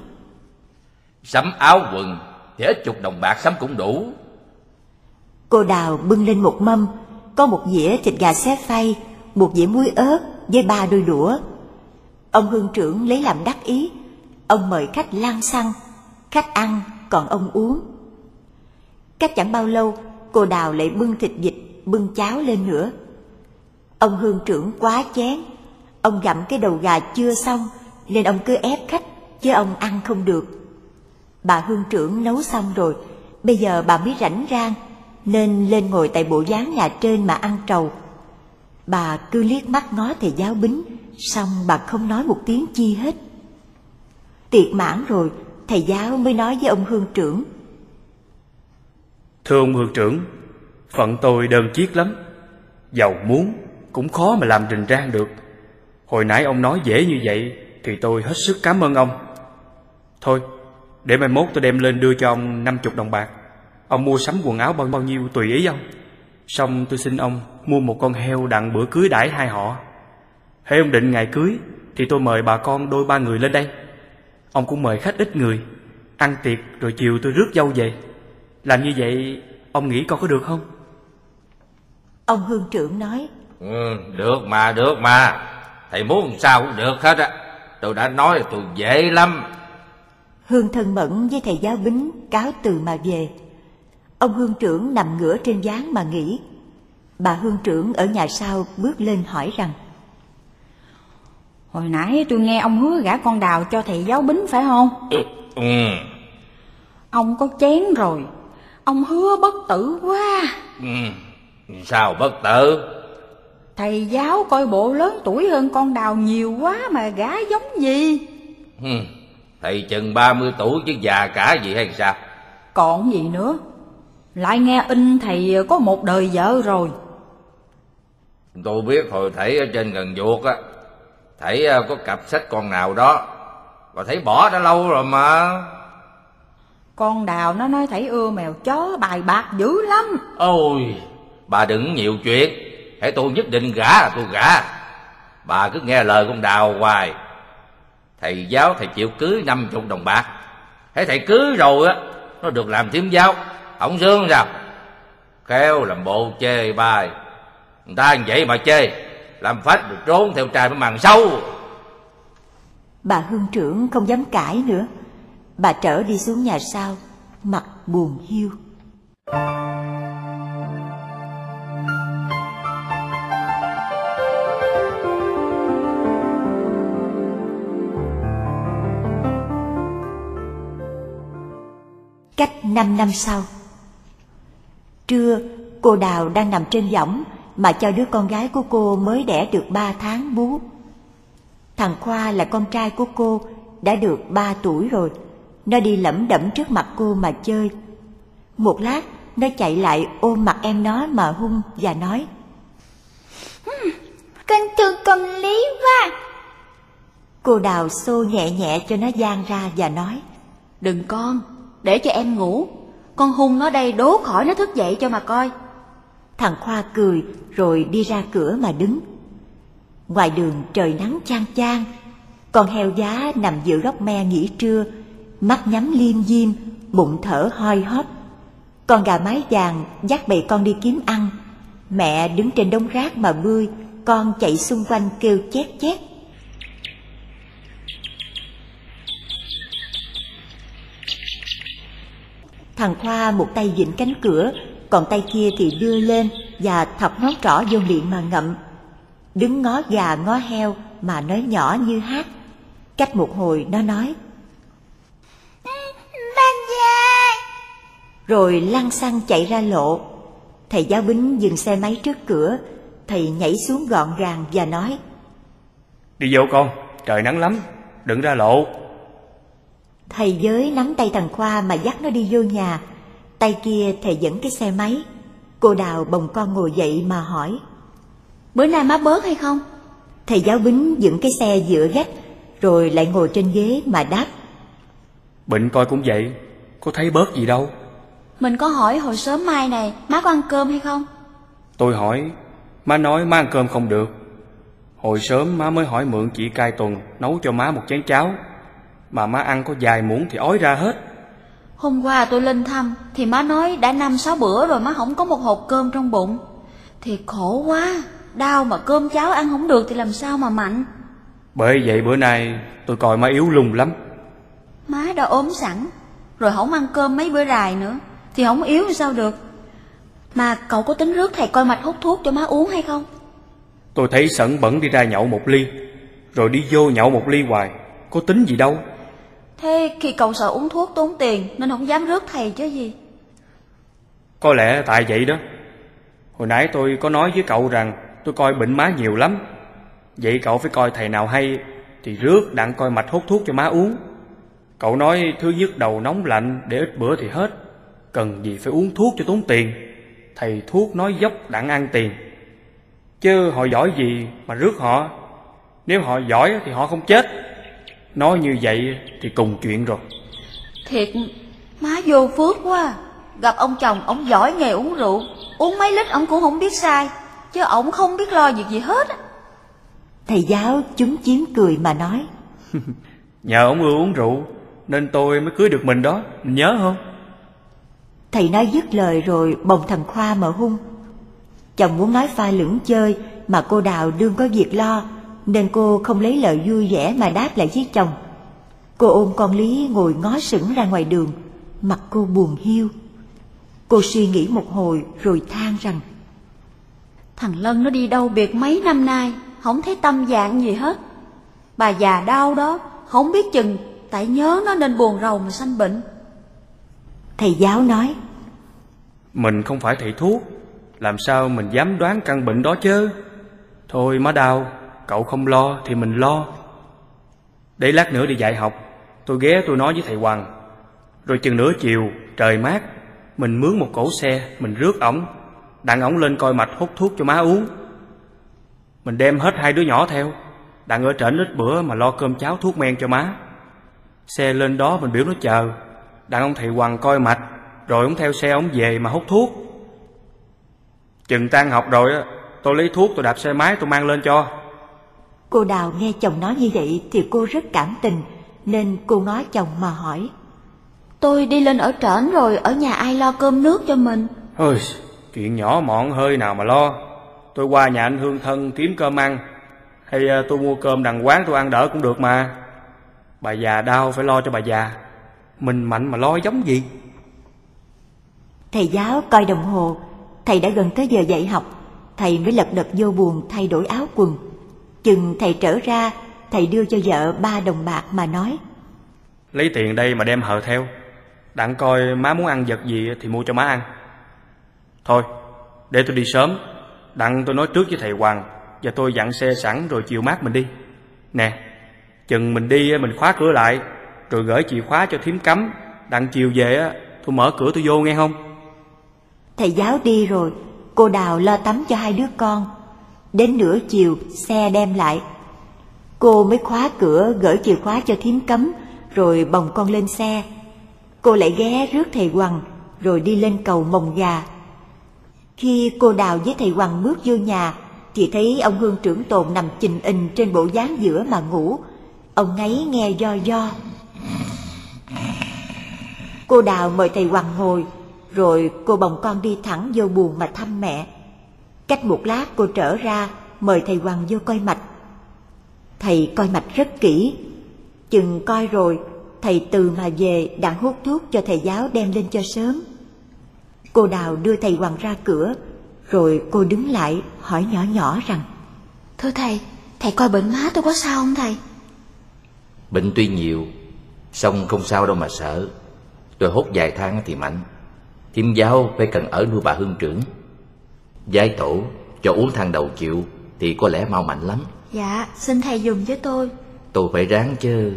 Sắm áo quần Thì ít chục đồng bạc sắm cũng đủ. Cô đào bưng lên một mâm Có một dĩa thịt gà xé phay Một dĩa muối ớt với ba đôi đũa. Ông hương trưởng lấy làm đắc ý. Ông mời khách lan xăng Khách ăn còn ông uống. Cách chẳng bao lâu Cô đào lại bưng thịt vịt Bưng cháo lên nữa. Ông hương trưởng quá chén Ông gặm cái đầu gà chưa xong, Nên ông cứ ép khách, Chứ ông ăn không được. Bà hương trưởng nấu xong rồi, Bây giờ bà mới rảnh rang, Nên lên ngồi tại bộ dáng nhà trên mà ăn trầu. Bà cứ liếc mắt ngó thầy giáo bính, Xong bà không nói một tiếng chi hết. Tiệc mãn rồi, Thầy giáo mới nói với ông hương trưởng. Thưa ông hương trưởng, Phận tôi đơn chiếc lắm. Giàu muốn cũng khó mà làm trình rang được. Hồi nãy ông nói dễ như vậy Thì tôi hết sức cảm ơn ông. Thôi để mai mốt tôi đem lên đưa cho ông năm chục đồng bạc. Ông mua sắm quần áo bao bao nhiêu tùy ý ông. Xong tôi xin ông mua một con heo đặng bữa cưới đãi hai họ. Hãy ông định ngày cưới Thì tôi mời bà con đôi ba người lên đây. Ông cũng mời khách ít người Ăn tiệc rồi chiều tôi rước dâu về. Làm như vậy ông nghĩ con có được không? Ông hương trưởng nói. Ừ, Được mà được mà Thầy muốn sao cũng được hết á Tôi đã nói là tôi dễ lắm Hương thân mẫn với thầy giáo bính cáo từ mà về. Ông hương trưởng nằm ngửa trên gián mà nghỉ. Bà hương trưởng ở nhà sau bước lên hỏi rằng Hồi nãy tôi nghe ông hứa gả con đào cho thầy giáo bính phải không? Ừ, ừ. Ông có chén rồi Ông hứa bất tử quá ừ. Sao bất tử? Thầy giáo coi bộ lớn tuổi hơn con đào nhiều quá mà gả giống gì? Ừ. Thầy chừng ba mươi tuổi chứ già cả gì hay sao? Còn gì nữa? Lại nghe in thầy có một đời vợ rồi. Tôi biết hồi thầy ở trên gần vuột á Thầy à, có cặp sách con nào đó Và thầy bỏ đã lâu rồi mà. Con đào nó nói thầy ưa mèo chó bài bạc dữ lắm. Ôi Bà đừng nhiều chuyện Hãy tôi nhất định gả là tôi gả Bà cứ nghe lời con đào hoài. Thầy giáo, thầy chịu cưới năm chục đồng bạc. Thấy thầy cưới rồi á, nó được làm thiếm giáo. Không sướng sao? Khéo làm bộ chê bài. Người ta như vậy mà chê. Làm phách được trốn theo trai với màn sâu. Bà hương trưởng không dám cãi nữa. Bà trở đi xuống nhà sau, mặt buồn hiu. Cách 5 năm sau Trưa, cô Đào đang nằm trên võng mà cho đứa con gái của cô mới đẻ được 3 tháng bú. Thằng Khoa là con trai của cô, đã được 3 tuổi rồi. Nó đi lẩm đẩm trước mặt cô mà chơi. Một lát, nó chạy lại ôm mặt em nó mà hung và nói Con thương con Lý quá Cô Đào xô nhẹ nhẹ cho nó gian ra và nói Đừng con, để cho em ngủ Con hung nó đây đố khỏi nó thức dậy cho mà coi Thằng Khoa cười rồi đi ra cửa mà đứng Ngoài đường trời nắng chang chang, con heo giá nằm giữa gốc me nghỉ trưa, mắt nhắm liêm diêm, bụng thở hoi hót. Con gà mái vàng dắt bầy con đi kiếm ăn, mẹ đứng trên đống rác mà bươi, con chạy xung quanh kêu chét chét. Thằng Khoa một tay vịn cánh cửa, còn tay kia thì đưa lên và thọc ngón trỏ vô miệng mà ngậm. Đứng ngó gà ngó heo mà nói nhỏ như hát. Cách một hồi nó nói. Ba già. Rồi lăn xăng chạy ra lộ. Thầy giáo bính dừng xe máy trước cửa. Thầy nhảy xuống gọn gàng và nói. Đi vô con, trời nắng lắm, đừng ra lộ. Thầy giới nắm tay thằng Khoa mà dắt nó đi vô nhà. Tay kia thầy dẫn cái xe máy. Cô Đào bồng con ngồi dậy mà hỏi. Bữa nay má bớt hay không? Thầy giáo bính dựng cái xe giữa gách, rồi lại ngồi trên ghế mà đáp. Bệnh coi cũng vậy, có thấy bớt gì đâu. Mình có hỏi hồi sớm mai này má có ăn cơm hay không? Tôi hỏi, má nói má ăn cơm không được. Hồi sớm má mới hỏi mượn chị cai tuần nấu cho má một chén cháo. Mà má ăn có vài muỗng thì ói ra hết. Hôm qua tôi lên thăm thì má nói đã năm sáu bữa rồi má không có một hộp cơm trong bụng. Thì khổ quá, đau mà cơm cháo ăn không được thì làm sao mà mạnh. Bởi vậy bữa nay tôi coi má yếu lung lắm. Má đã ốm sẵn, rồi không ăn cơm mấy bữa rài nữa, thì không yếu sao được. Mà cậu có tính rước thầy coi mạch hút thuốc cho má uống hay không? Tôi thấy sẩn bẩn đi ra nhậu một ly, rồi đi vô nhậu một ly hoài, có tính gì đâu. Thế khi cậu sợ uống thuốc tốn tiền, nên không dám rước thầy chứ gì? Có lẽ tại vậy đó. Hồi nãy tôi có nói với cậu rằng tôi coi bệnh má nhiều lắm. Vậy cậu phải coi thầy nào hay, thì rước đặng coi mạch hút thuốc cho má uống. Cậu nói thứ nhất đầu nóng lạnh, để ít bữa thì hết. Cần gì phải uống thuốc cho tốn tiền. Thầy thuốc nói dốc đặng ăn tiền. Chứ họ giỏi gì mà rước họ. Nếu họ giỏi thì họ không chết. Nói như vậy thì cùng chuyện rồi. Thiệt, má vô phước quá. Gặp ông chồng, ông giỏi nghề uống rượu. Uống mấy lít ông cũng không biết sai. Chứ ông không biết lo việc gì hết á. Thầy giáo chúng chiếm cười mà nói. Nhờ ông ưa uống rượu nên tôi mới cưới được mình đó, mình nhớ không? Thầy nói dứt lời rồi bồng thằng Khoa mở hung. Chồng muốn nói pha lưỡng chơi mà cô Đào đương có việc lo, nên cô không lấy lời vui vẻ mà đáp lại với chồng. Cô ôm con Lý ngồi ngó sững ra ngoài đường, mặt cô buồn hiu. Cô suy nghĩ một hồi rồi than rằng Thằng Lân nó đi đâu biệt mấy năm nay, không thấy tâm dạng gì hết. Bà già đau đó, không biết chừng tại nhớ nó nên buồn rầu mà sanh bệnh. Thầy giáo nói Mình không phải thầy thuốc Làm sao mình dám đoán căn bệnh đó chứ Thôi má đau Cậu không lo thì mình lo. Để lát nữa đi dạy học, Tôi ghé tôi nói với thầy Hoàng. Rồi chừng nửa chiều, trời mát, Mình mướn một cổ xe, Mình rước ổng. Đặng ổng lên coi mạch hút thuốc cho má uống. Mình đem hết hai đứa nhỏ theo. Đặng ở trển ít bữa mà lo cơm cháo thuốc men cho má. Xe lên đó mình biểu nó chờ. Đặng ông thầy Hoàng coi mạch, Rồi ông theo xe ông về mà hút thuốc. Chừng tan học rồi á, Tôi lấy thuốc tôi đạp xe máy tôi mang lên cho. Cô Đào nghe chồng nói như vậy thì cô rất cảm tình Nên cô ngó chồng mà hỏi. Tôi đi lên ở trển rồi, ở nhà ai lo cơm nước cho mình. Ôi, chuyện nhỏ mọn hơi nào mà lo. Tôi qua nhà anh Hương Thân kiếm cơm ăn. Hay à, tôi mua cơm đằng quán tôi ăn đỡ cũng được mà. Bà già đau phải lo cho bà già. Mình mạnh mà lo giống gì? Thầy giáo coi đồng hồ. Thầy đã gần tới giờ dạy học. Thầy mới lật đật vô buồn thay đổi áo quần Chừng thầy trở ra Thầy đưa cho vợ ba đồng bạc mà nói. Lấy tiền đây mà đem hờ theo. Đặng coi má muốn ăn vật gì thì mua cho má ăn. Thôi để tôi đi sớm. Đặng tôi nói trước với thầy Hoàng Và tôi dặn xe sẵn rồi chiều mát mình đi. Nè Chừng mình đi mình khóa cửa lại Rồi gửi chìa khóa cho thím cấm. Đặng chiều về á tôi mở cửa tôi vô nghe không? Thầy giáo đi rồi Cô Đào lo tắm cho hai đứa con Đến nửa chiều xe đem lại Cô mới khóa cửa gửi chìa khóa cho thím cấm Rồi bồng con lên xe Cô lại ghé rước thầy Hoàng Rồi đi lên cầu mồng gà Khi cô Đào với thầy Hoàng bước vô nhà thì thấy ông hương trưởng tồn nằm chình ình trên bộ dáng giữa mà ngủ. Ông ngáy nghe do do. Cô Đào mời thầy Hoàng ngồi, rồi cô bồng con đi thẳng vô buồn mà thăm mẹ. Cách một lát cô trở ra, mời thầy Hoàng vô coi mạch. Thầy coi mạch rất kỹ, chừng coi rồi, thầy từ mà về đặng hút thuốc cho thầy giáo đem lên cho sớm. Cô Đào đưa thầy Hoàng ra cửa, rồi cô đứng lại hỏi nhỏ nhỏ rằng Thưa thầy, thầy coi bệnh má tôi có sao không thầy? Bệnh tuy nhiều, song không sao đâu mà sợ. Tôi hút vài tháng thì mạnh. Thiêm giáo phải cần ở nuôi bà hương trưởng. Giai tổ cho uống thang đầu chịu thì có lẽ mau mạnh lắm. Dạ, xin thầy dùng với tôi. Tôi phải ráng chứ.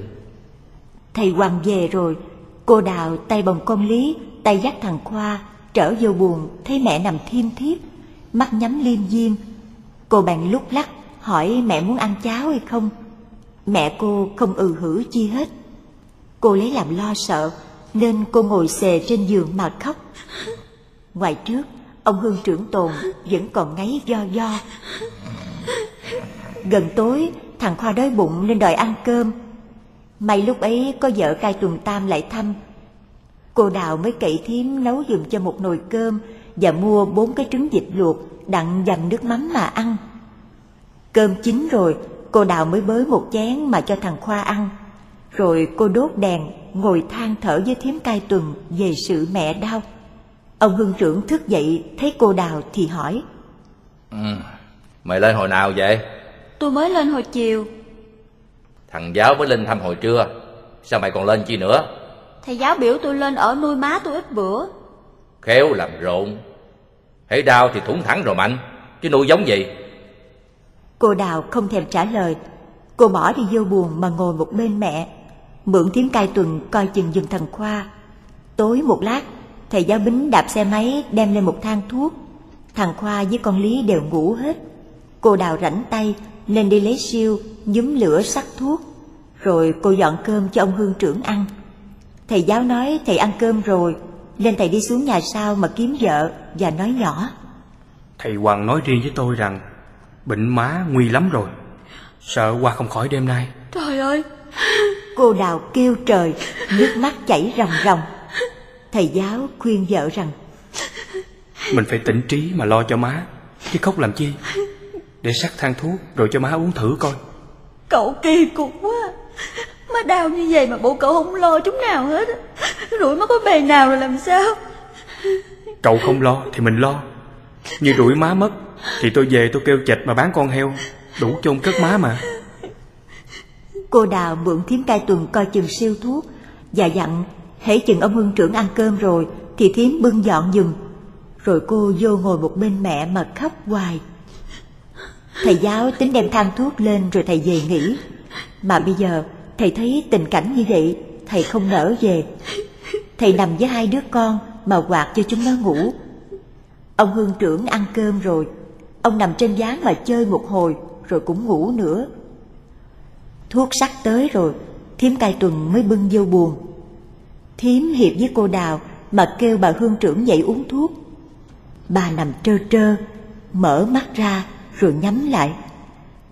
Thầy Hoàng về rồi, cô Đào tay bồng con Lý, tay dắt thằng Khoa, trở vô buồn thấy mẹ nằm thiêm thiếp, mắt nhắm liêm diêm. Cô bạn lúc lắc hỏi mẹ muốn ăn cháo hay không. Mẹ cô không ừ hử chi hết. Cô lấy làm lo sợ, nên cô ngồi xề trên giường mà khóc. Ngoài trước, ông Hương trưởng tồn vẫn còn ngáy do do. Gần tối, thằng Khoa đói bụng nên đòi ăn cơm. May lúc ấy có vợ cai tuần tam lại thăm. Cô Đào mới cậy thím nấu giùm cho một nồi cơm và mua bốn cái trứng vịt luộc đặng dầm nước mắm mà ăn. Cơm chín rồi, cô Đào mới bới một chén mà cho thằng Khoa ăn. Rồi cô đốt đèn, ngồi than thở với thím cai tuần về sự mẹ đau. Ông Hương trưởng thức dậy thấy cô Đào thì hỏi. Ừ, mày lên hồi nào vậy? Tôi mới lên hồi chiều. Thằng giáo mới lên thăm hồi trưa. Sao mày còn lên chi nữa? Thầy giáo biểu tôi lên ở nuôi má tôi ít bữa. Khéo làm rộn. Hãy đau thì thủng thẳng rồi mạnh. Chứ nuôi giống gì? Cô Đào không thèm trả lời. Cô bỏ đi vô buồn mà ngồi một bên mẹ. Mượn tiếng cai tuần coi chừng giùm thằng Khoa. Tối một lát, thầy giáo bính đạp xe máy đem lên một thang thuốc. Thằng Khoa với con Lý đều ngủ hết. Cô Đào rảnh tay nên đi lấy siêu, nhúm lửa sắc thuốc. Rồi cô dọn cơm cho ông Hương trưởng ăn. Thầy giáo nói thầy ăn cơm rồi, nên thầy đi xuống nhà sau mà kiếm vợ và nói nhỏ. Thầy Hoàng nói riêng với tôi rằng bệnh má nguy lắm rồi. Sợ qua không khỏi đêm nay. Trời ơi! Cô Đào kêu trời, nước mắt chảy ròng ròng. Thầy giáo khuyên vợ rằng Mình phải tỉnh trí mà lo cho má, chứ khóc làm chi. Để sắc thang thuốc rồi cho má uống thử coi. Cậu kỳ cục quá! Má đau như vậy mà bộ cậu không lo chút nào hết Rủi má có bề nào rồi làm sao Cậu không lo thì mình lo Như rủi má mất Thì tôi về tôi kêu chịch mà bán con heo Đủ chôn cất má mà Cô Đào mượn thím cai tuần coi chừng siêu thuốc Và dặn hễ chừng ông hương trưởng ăn cơm rồi, Thì thím bưng dọn giùm. Rồi cô vô ngồi một bên mẹ mà khóc hoài. Thầy giáo tính đem thang thuốc lên rồi thầy về nghỉ. Mà bây giờ, thầy thấy tình cảnh như vậy, Thầy không nỡ về. Thầy nằm với hai đứa con mà quạt cho chúng nó ngủ. Ông hương trưởng ăn cơm rồi. Ông nằm trên gián mà chơi một hồi, Rồi cũng ngủ nữa. Thuốc sắc tới rồi, thím cai tuần mới bưng vô buồn. Thiếm hiệp với cô Đào Mà kêu bà hương trưởng dậy uống thuốc. Bà nằm trơ trơ, Mở mắt ra rồi nhắm lại.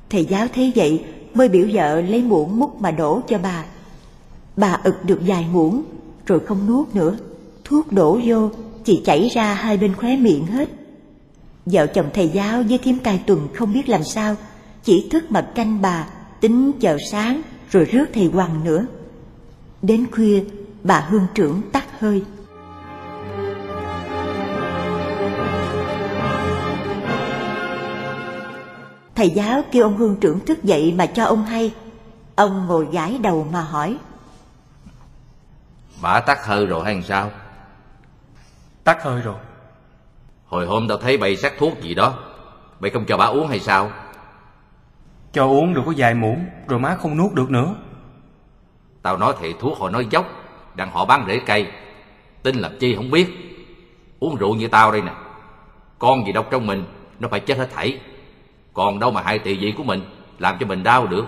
Thầy giáo thấy vậy Mới biểu vợ lấy muỗng múc mà đổ cho bà. Bà ực được vài muỗng Rồi không nuốt nữa. Thuốc đổ vô, Chỉ chảy ra hai bên khóe miệng hết. Vợ chồng thầy giáo với thím cai tuần không biết làm sao, Chỉ thức mà canh bà, Tính chờ sáng Rồi rước thầy Hoàng nữa. Đến khuya bà hương trưởng tắt hơi. Thầy giáo kêu ông hương trưởng thức dậy mà cho ông hay. Ông ngồi gãi đầu mà hỏi. Bà tắt hơi rồi hay sao? Tắt hơi rồi. Hồi hôm tao thấy bày sắc thuốc gì đó. Bày không cho bà uống hay sao? Cho uống được có vài muỗng Rồi má không nuốt được nữa. Tao nói thầy thuốc họ nói dốc Đặng họ bán rễ cây. Tin làm chi không biết. Uống rượu như tao đây nè. Con gì độc trong mình Nó phải chết hết thảy. Còn đâu mà hại tỳ vị của mình Làm cho mình đau được.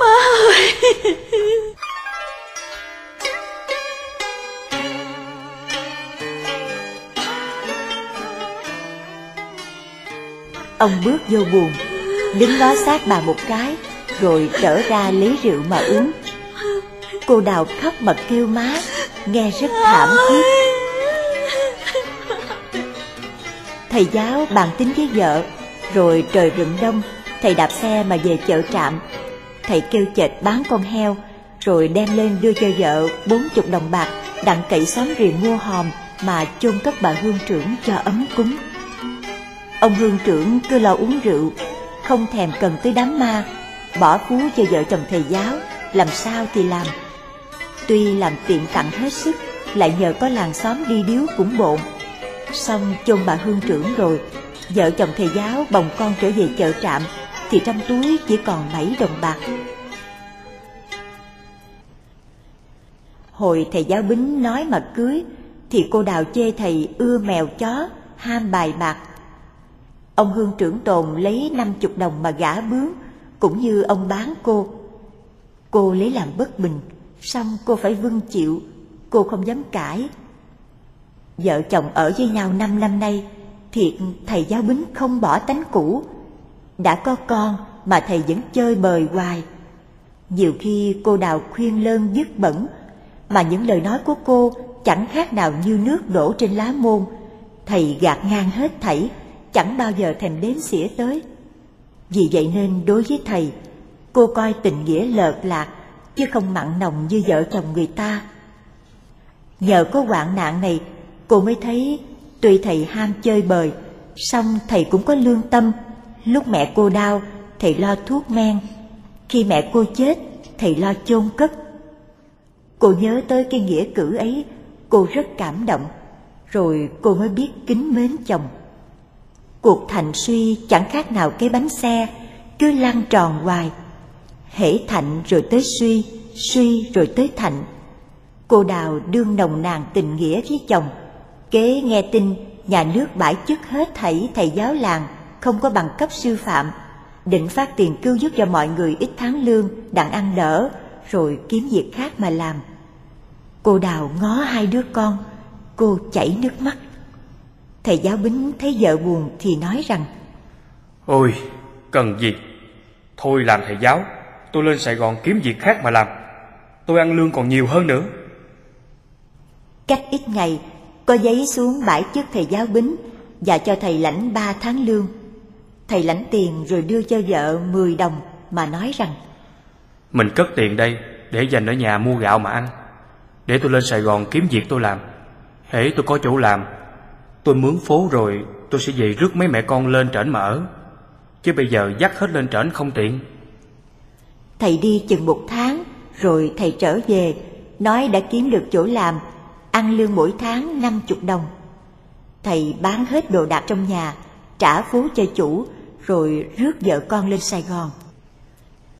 Má ơi! Ông bước vô buồn, đứng ngó sát bà một cái, rồi trở ra lấy rượu mà uống. Cô đào khóc mà kêu má, nghe rất thảm thiết. Thầy giáo bàn tính với vợ, rồi trời rừng đông, thầy đạp xe mà về chợ trạm. Thầy kêu chệt bán con heo, rồi đem lên đưa cho vợ bốn chục đồng bạc, đặng cậy xóm riềng mua hòm mà chôn cất bà hương trưởng cho ấm cúng. Ông hương trưởng cứ lo uống rượu, không thèm cần tới đám ma, bỏ phú cho vợ chồng thầy giáo, làm sao thì làm. Tuy làm tiện tặng hết sức, lại nhờ có làng xóm đi điếu cũng bộn. Xong chôn bà hương trưởng rồi, vợ chồng thầy giáo bồng con trở về chợ trạm, thì trong túi chỉ còn 7 đồng bạc. Hồi thầy giáo bính nói mà cưới, thì cô đào chê thầy ưa mèo chó, ham bài bạc. Ông hương trưởng tồn lấy năm chục đồng mà gã bướng, cũng như ông bán cô. Cô lấy làm bất bình, xong cô phải vâng chịu, cô không dám cãi. Vợ chồng ở với nhau năm năm nay, thiệt thầy giáo bính không bỏ tánh cũ. Đã có con mà thầy vẫn chơi bời hoài. Nhiều khi cô đào khuyên lơn dứt bẩn, mà những lời nói của cô chẳng khác nào như nước đổ trên lá môn. Thầy gạt ngang hết thảy, chẳng bao giờ thèm đếm xỉa tới. Vì vậy nên đối với thầy, cô coi tình nghĩa lợt lạc, chứ không mặn nồng như vợ chồng người ta. Nhờ có hoạn nạn này, cô mới thấy tuy thầy ham chơi bời, song thầy cũng có lương tâm. Lúc mẹ cô đau, thầy lo thuốc men. Khi mẹ cô chết, thầy lo chôn cất. Cô nhớ tới cái nghĩa cử ấy, cô rất cảm động, rồi cô mới biết kính mến chồng. Cuộc thành suy chẳng khác nào cái bánh xe, cứ lăn tròn hoài. Hễ thạnh rồi tới suy, suy rồi tới thạnh. Cô Đào đương nồng nàn tình nghĩa với chồng, kế nghe tin nhà nước bãi chức hết thảy thầy giáo làng không có bằng cấp sư phạm, định phát tiền cứu giúp cho mọi người ít tháng lương đặng ăn đỡ, rồi kiếm việc khác mà làm. Cô Đào ngó hai đứa con, cô chảy nước mắt. Thầy giáo bính thấy vợ buồn thì nói rằng Ôi, cần gì? Thôi làm thầy giáo, tôi lên Sài Gòn kiếm việc khác mà làm. Tôi ăn lương còn nhiều hơn nữa. Cách ít ngày, có giấy xuống bãi chức thầy giáo bính và cho thầy lãnh ba tháng lương. Thầy lãnh tiền rồi đưa cho vợ 10 đồng mà nói rằng Mình cất tiền đây để dành ở nhà mua gạo mà ăn. Để tôi lên Sài Gòn kiếm việc tôi làm. Hễ tôi có chỗ làm, tôi mướn phố rồi tôi sẽ về rước mấy mẹ con lên trển mà ở. Chứ bây giờ dắt hết lên trển không tiện. Thầy đi chừng một tháng rồi thầy trở về nói đã kiếm được chỗ làm ăn lương mỗi tháng năm chục đồng. Thầy bán hết đồ đạc trong nhà, trả phú cho chủ, rồi rước vợ con lên Sài Gòn.